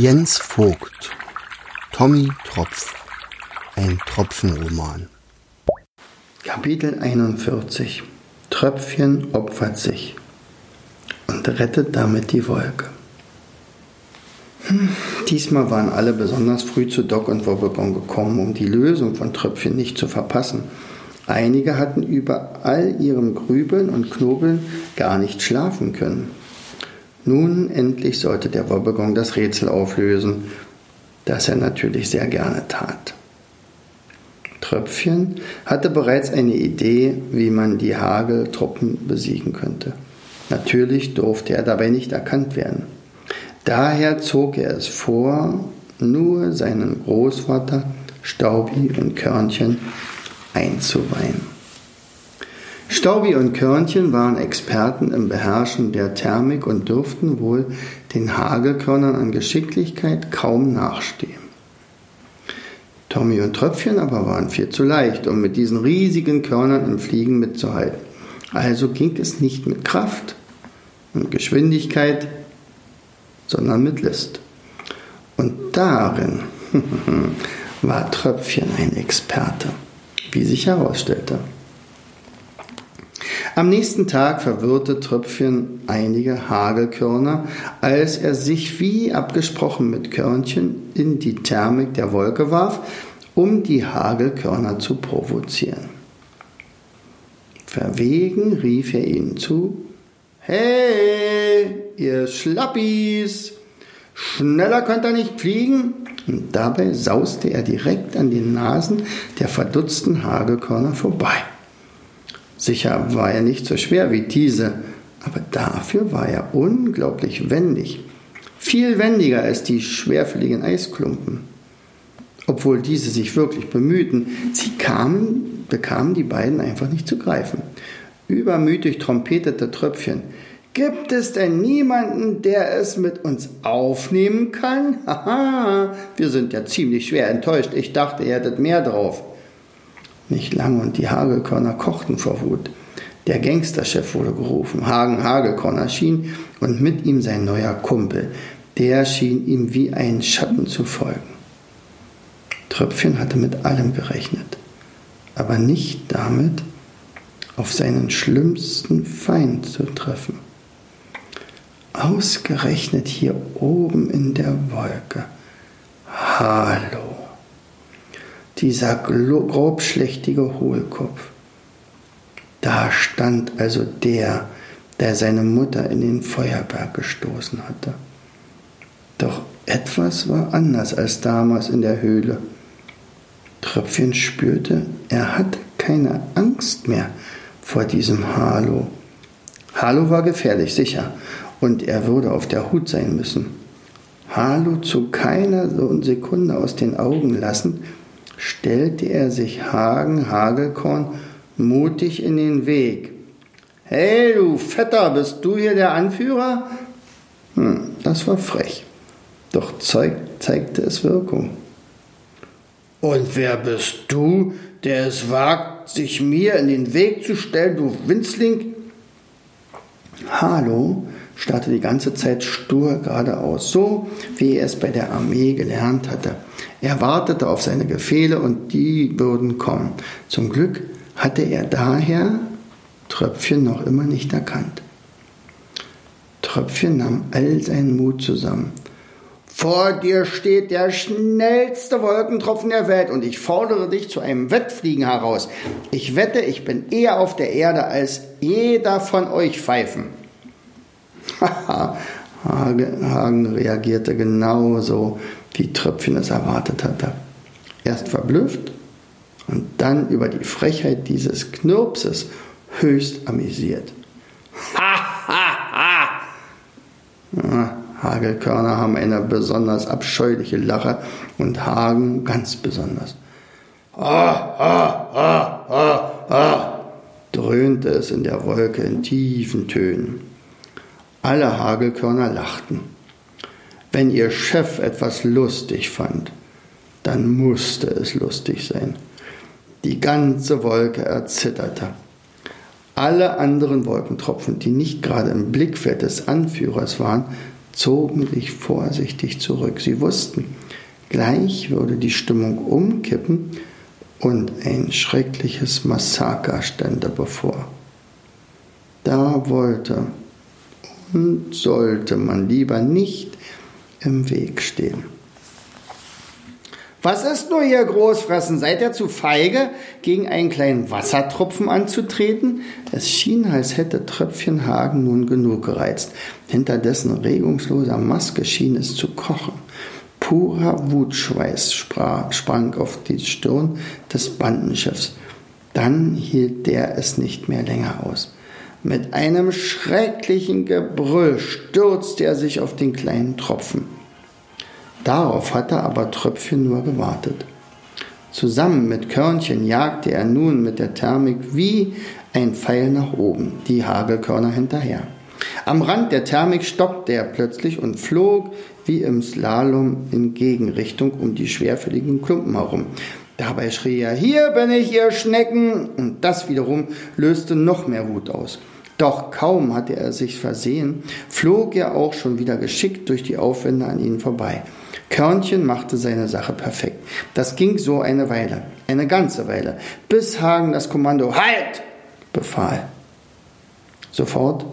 Jens Vogt Tommy Tropf Ein Tropfenroman Kapitel 41 Tröpfchen opfert sich und rettet damit die Wolke. Hm, diesmal waren alle besonders früh zu Doc und Wobbegong gekommen, um die Lösung von Tröpfchen nicht zu verpassen. Einige hatten über all ihrem Grübeln und Knobeln gar nicht schlafen können. Nun endlich sollte der Wobbegong das Rätsel auflösen, das er natürlich sehr gerne tat. Tröpfchen hatte bereits eine Idee, wie man die Hageltruppen besiegen könnte. Natürlich durfte er dabei nicht erkannt werden. Daher zog er es vor, nur seinen Großvater Staubi und Körnchen einzuweihen. Staubi und Körnchen waren Experten im Beherrschen der Thermik und dürften wohl den Hagelkörnern an Geschicklichkeit kaum nachstehen. Tommy und Tröpfchen aber waren viel zu leicht, um mit diesen riesigen Körnern im Fliegen mitzuhalten. Also ging es nicht mit Kraft und Geschwindigkeit, sondern mit List. Und darin war Tröpfchen ein Experte, wie sich herausstellte. Am nächsten Tag verwirrte Tröpfchen einige Hagelkörner, als er sich wie abgesprochen mit Körnchen in die Thermik der Wolke warf, um die Hagelkörner zu provozieren. Verwegen rief er ihnen zu, Hey, ihr Schlappis, schneller könnt ihr nicht fliegen. Und dabei sauste er direkt an den Nasen der verdutzten Hagelkörner vorbei. Sicher war er nicht so schwer wie diese, aber dafür war er unglaublich wendig. Viel wendiger als die schwerfälligen Eisklumpen. Obwohl diese sich wirklich bemühten, sie kamen, bekamen die beiden einfach nicht zu greifen. Übermütig trompetete Tröpfchen. Gibt es denn niemanden, der es mit uns aufnehmen kann? Haha, wir sind ja ziemlich schwer enttäuscht. Ich dachte, ihr hättet mehr drauf. Nicht lange und die Hagelkörner kochten vor Wut. Der Gangsterchef wurde gerufen. Hagen Hagelkorn erschien und mit ihm sein neuer Kumpel. Der schien ihm wie ein Schatten zu folgen. Tröpfchen hatte mit allem gerechnet, aber nicht damit, auf seinen schlimmsten Feind zu treffen. Ausgerechnet hier oben in der Wolke. Hallo dieser grobschlächtige Hohlkopf. Da stand also der, der seine Mutter in den Feuerberg gestoßen hatte. Doch etwas war anders als damals in der Höhle. Tröpfchen spürte, er hatte keine Angst mehr vor diesem Halo. Halo war gefährlich, sicher, und er würde auf der Hut sein müssen. Halo zu keiner Sekunde aus den Augen lassen, stellte er sich Hagen Hagelkorn mutig in den Weg. Hey, du Vetter, bist du hier der Anführer? Hm, das war frech. Doch zeig, zeigte es Wirkung. Und wer bist du, der es wagt, sich mir in den Weg zu stellen, du Winzling? Hallo, starrte die ganze Zeit stur geradeaus, so wie er es bei der Armee gelernt hatte. Er wartete auf seine Befehle und die würden kommen. Zum Glück hatte er daher Tröpfchen noch immer nicht erkannt. Tröpfchen nahm all seinen Mut zusammen. Vor dir steht der schnellste Wolkentropfen der Welt und ich fordere dich zu einem Wettfliegen heraus. Ich wette, ich bin eher auf der Erde als jeder von euch Pfeifen. Hagen reagierte genauso, wie Tröpfchen es erwartet hatte. Erst verblüfft und dann über die Frechheit dieses Knirpses höchst amüsiert. Ha, ha, ha! Hagelkörner haben eine besonders abscheuliche Lache und Hagen ganz besonders. Ha, ha, ha, ha, ha! dröhnte es in der Wolke in tiefen Tönen. Alle Hagelkörner lachten. Wenn ihr Chef etwas lustig fand, dann musste es lustig sein. Die ganze Wolke erzitterte. Alle anderen Wolkentropfen, die nicht gerade im Blickfeld des Anführers waren, zogen sich vorsichtig zurück. Sie wussten, gleich würde die Stimmung umkippen und ein schreckliches Massaker stände bevor. Da wollte und sollte man lieber nicht im Weg stehen. Was ist nur hier Großfressen? Seid ihr zu feige, gegen einen kleinen Wassertropfen anzutreten? Es schien, als hätte Tröpfchenhagen nun genug gereizt. Hinter dessen regungsloser Maske schien es zu kochen. Purer Wutschweiß sprang auf die Stirn des Bandenchefs. Dann hielt der es nicht mehr länger aus. Mit einem schrecklichen Gebrüll stürzte er sich auf den kleinen Tropfen. Darauf hatte aber Tröpfchen nur gewartet. Zusammen mit Körnchen jagte er nun mit der Thermik wie ein Pfeil nach oben, die Hagelkörner hinterher. Am Rand der Thermik stockte er plötzlich und flog wie im Slalom in Gegenrichtung um die schwerfälligen Klumpen herum. Dabei schrie er, hier bin ich, ihr Schnecken! Und das wiederum löste noch mehr Wut aus. Doch kaum hatte er sich versehen, flog er auch schon wieder geschickt durch die Aufwände an ihnen vorbei. Körnchen machte seine Sache perfekt. Das ging so eine Weile, eine ganze Weile, bis Hagen das Kommando Halt befahl. Sofort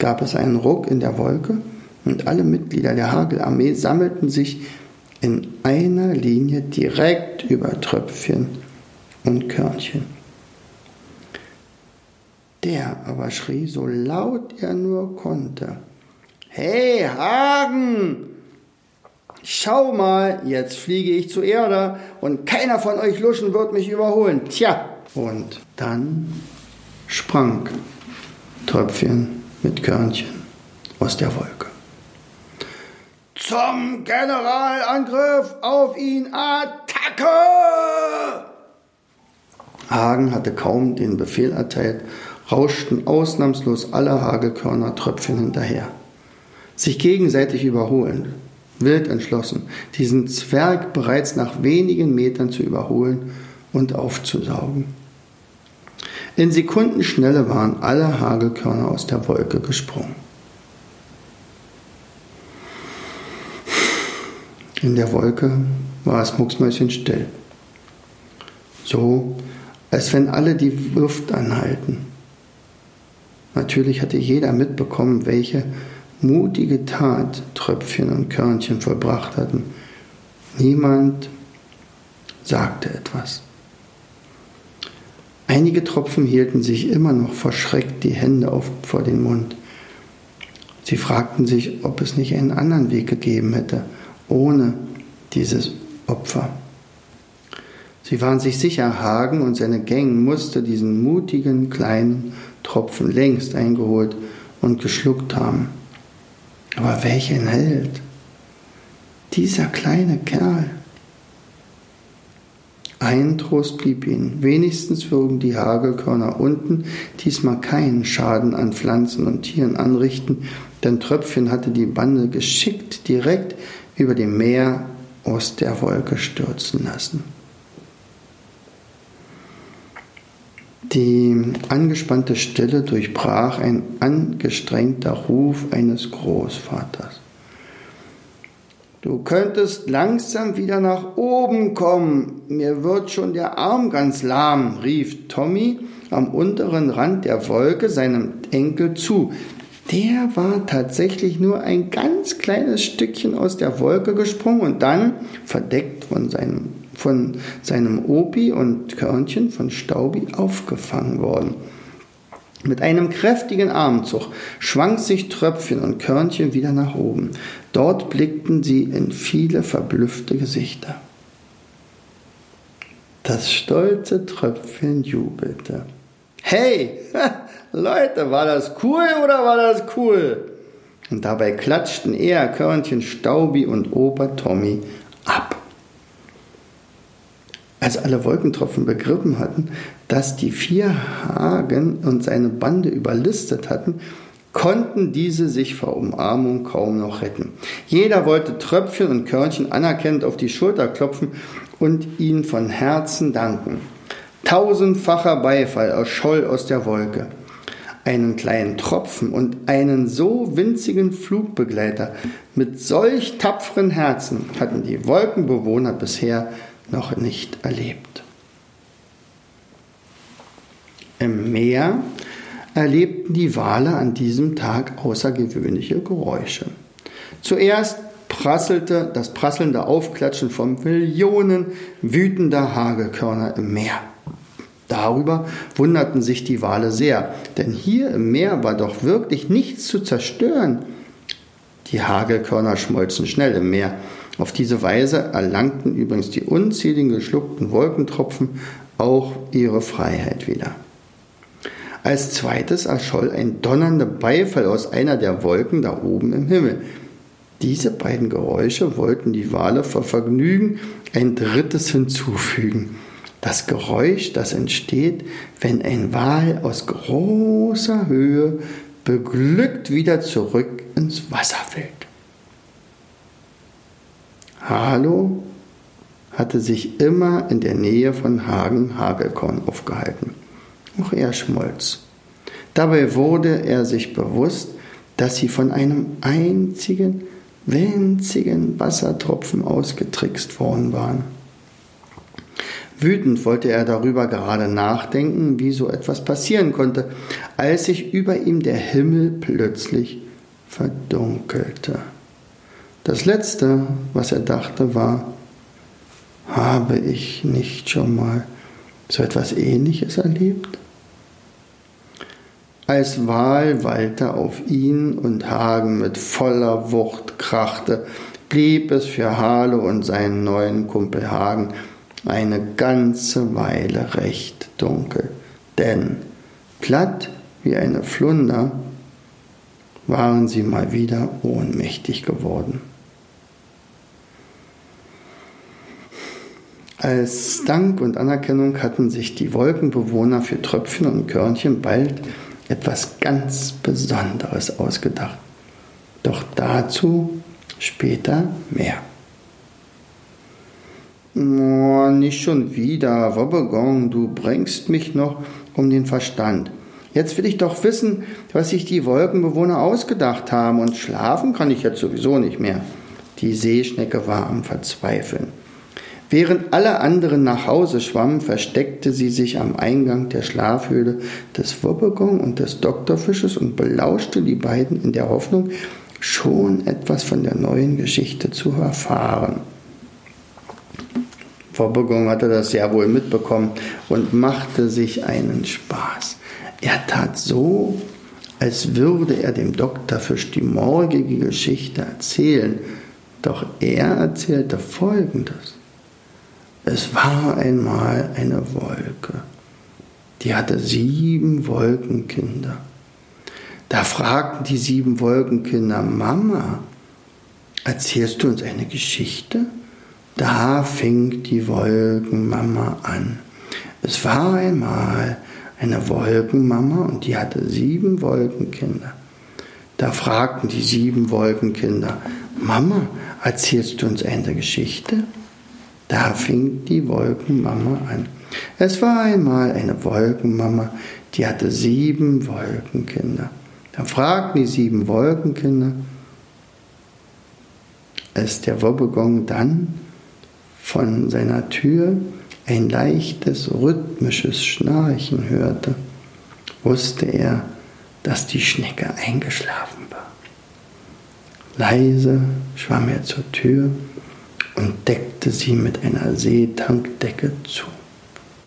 gab es einen Ruck in der Wolke und alle Mitglieder der Hagelarmee sammelten sich in einer Linie direkt über Tröpfchen und Körnchen. Der aber schrie so laut er nur konnte. Hey, Hagen! Schau mal, jetzt fliege ich zur Erde und keiner von euch Luschen wird mich überholen. Tja, und dann sprang Tröpfchen mit Körnchen aus der Wolke. Zum Generalangriff auf ihn Attacke! Hagen hatte kaum den Befehl erteilt, rauschten ausnahmslos alle Hagelkörner Tröpfchen hinterher. Sich gegenseitig überholen, wild entschlossen, diesen Zwerg bereits nach wenigen Metern zu überholen und aufzusaugen. In Sekundenschnelle waren alle Hagelkörner aus der Wolke gesprungen. In der Wolke war es mucksmäuschenstill. So, als wenn alle die Luft anhalten. Natürlich hatte jeder mitbekommen, welche mutige Tat Tröpfchen und Körnchen vollbracht hatten. Niemand sagte etwas. Einige Tropfen hielten sich immer noch verschreckt die Hände auf, vor den Mund. Sie fragten sich, ob es nicht einen anderen Weg gegeben hätte, ohne dieses Opfer. Sie waren sich sicher, Hagen und seine Gang musste diesen mutigen kleinen Tropfen längst eingeholt und geschluckt haben. Aber welchen Held? Dieser kleine Kerl. Ein Trost blieb ihnen. Wenigstens würden die Hagelkörner unten diesmal keinen Schaden an Pflanzen und Tieren anrichten, denn Tröpfchen hatte die Bande geschickt direkt über dem Meer aus der Wolke stürzen lassen. Die angespannte Stille durchbrach ein angestrengter Ruf eines Großvaters. Du könntest langsam wieder nach oben kommen, mir wird schon der Arm ganz lahm, rief Tommy am unteren Rand der Wolke seinem Enkel zu, der war tatsächlich nur ein ganz kleines Stückchen aus der Wolke gesprungen und dann, verdeckt von seinem, von seinem Opi und Körnchen von Staubi, aufgefangen worden. Mit einem kräftigen Armzug schwang sich Tröpfchen und Körnchen wieder nach oben. Dort blickten sie in viele verblüffte Gesichter. Das stolze Tröpfchen jubelte. Hey, Leute, war das cool oder war das cool? Und dabei klatschten er, Körnchen, Staubi und Opa Tommy ab. Als alle Wolkentropfen begriffen hatten, dass die vier Hagen und seine Bande überlistet hatten, konnten diese sich vor Umarmung kaum noch retten. Jeder wollte Tröpfchen und Körnchen anerkennend auf die Schulter klopfen und ihnen von Herzen danken. Tausendfacher Beifall erscholl aus der Wolke. einen kleinen Tropfen und einen so winzigen Flugbegleiter mit solch tapferen Herzen hatten die Wolkenbewohner bisher noch nicht erlebt. Im Meer erlebten die Wale an diesem Tag außergewöhnliche Geräusche. Zuerst prasselte das prasselnde Aufklatschen von Millionen wütender Hagelkörner im Meer. Darüber wunderten sich die Wale sehr, denn hier im Meer war doch wirklich nichts zu zerstören. Die Hagelkörner schmolzen schnell im Meer. Auf diese Weise erlangten übrigens die unzähligen geschluckten Wolkentropfen auch ihre Freiheit wieder. Als zweites erscholl ein donnernder Beifall aus einer der Wolken da oben im Himmel. Diese beiden Geräusche wollten die Wale vor Vergnügen ein drittes hinzufügen. Das Geräusch, das entsteht, wenn ein Wal aus großer Höhe beglückt wieder zurück ins Wasser fällt. Halo hatte sich immer in der Nähe von Hagen Hagelkorn aufgehalten. Auch er schmolz. Dabei wurde er sich bewusst, dass sie von einem einzigen winzigen Wassertropfen ausgetrickst worden waren. Wütend wollte er darüber gerade nachdenken, wie so etwas passieren konnte, als sich über ihm der Himmel plötzlich verdunkelte. Das Letzte, was er dachte, war, habe ich nicht schon mal so etwas Ähnliches erlebt? Als Wal Walter auf ihn und Hagen mit voller Wucht krachte, blieb es für Hale und seinen neuen Kumpel Hagen eine ganze Weile recht dunkel, denn platt wie eine Flunder waren sie mal wieder ohnmächtig geworden. Als Dank und Anerkennung hatten sich die Wolkenbewohner für Tröpfchen und Körnchen bald etwas ganz Besonderes ausgedacht. Doch dazu später mehr. Oh, nicht schon wieder, Wobbegong, du bringst mich noch um den Verstand. Jetzt will ich doch wissen, was sich die Wolkenbewohner ausgedacht haben, und schlafen kann ich jetzt sowieso nicht mehr. Die Seeschnecke war am Verzweifeln. Während alle anderen nach Hause schwammen, versteckte sie sich am Eingang der Schlafhöhle des Wobbegong und des Doktorfisches und belauschte die beiden in der Hoffnung, schon etwas von der neuen Geschichte zu erfahren. Wobbegong hatte das sehr wohl mitbekommen und machte sich einen Spaß. Er tat so, als würde er dem Doktorfisch die morgige Geschichte erzählen, doch er erzählte Folgendes. Es war einmal eine Wolke, die hatte sieben Wolkenkinder. Da fragten die sieben Wolkenkinder, Mama, erzählst du uns eine Geschichte? Da fing die Wolkenmama an. Es war einmal eine Wolkenmama und die hatte sieben Wolkenkinder. Da fragten die sieben Wolkenkinder, Mama, erzählst du uns eine Geschichte? Da fing die Wolkenmama an. Es war einmal eine Wolkenmama, die hatte sieben Wolkenkinder. Da fragten die sieben Wolkenkinder, als der Wobbegong dann von seiner Tür ein leichtes, rhythmisches Schnarchen hörte, wusste er, dass die Schnecke eingeschlafen war. Leise schwamm er zur Tür und deckte sie mit einer Seetankdecke zu.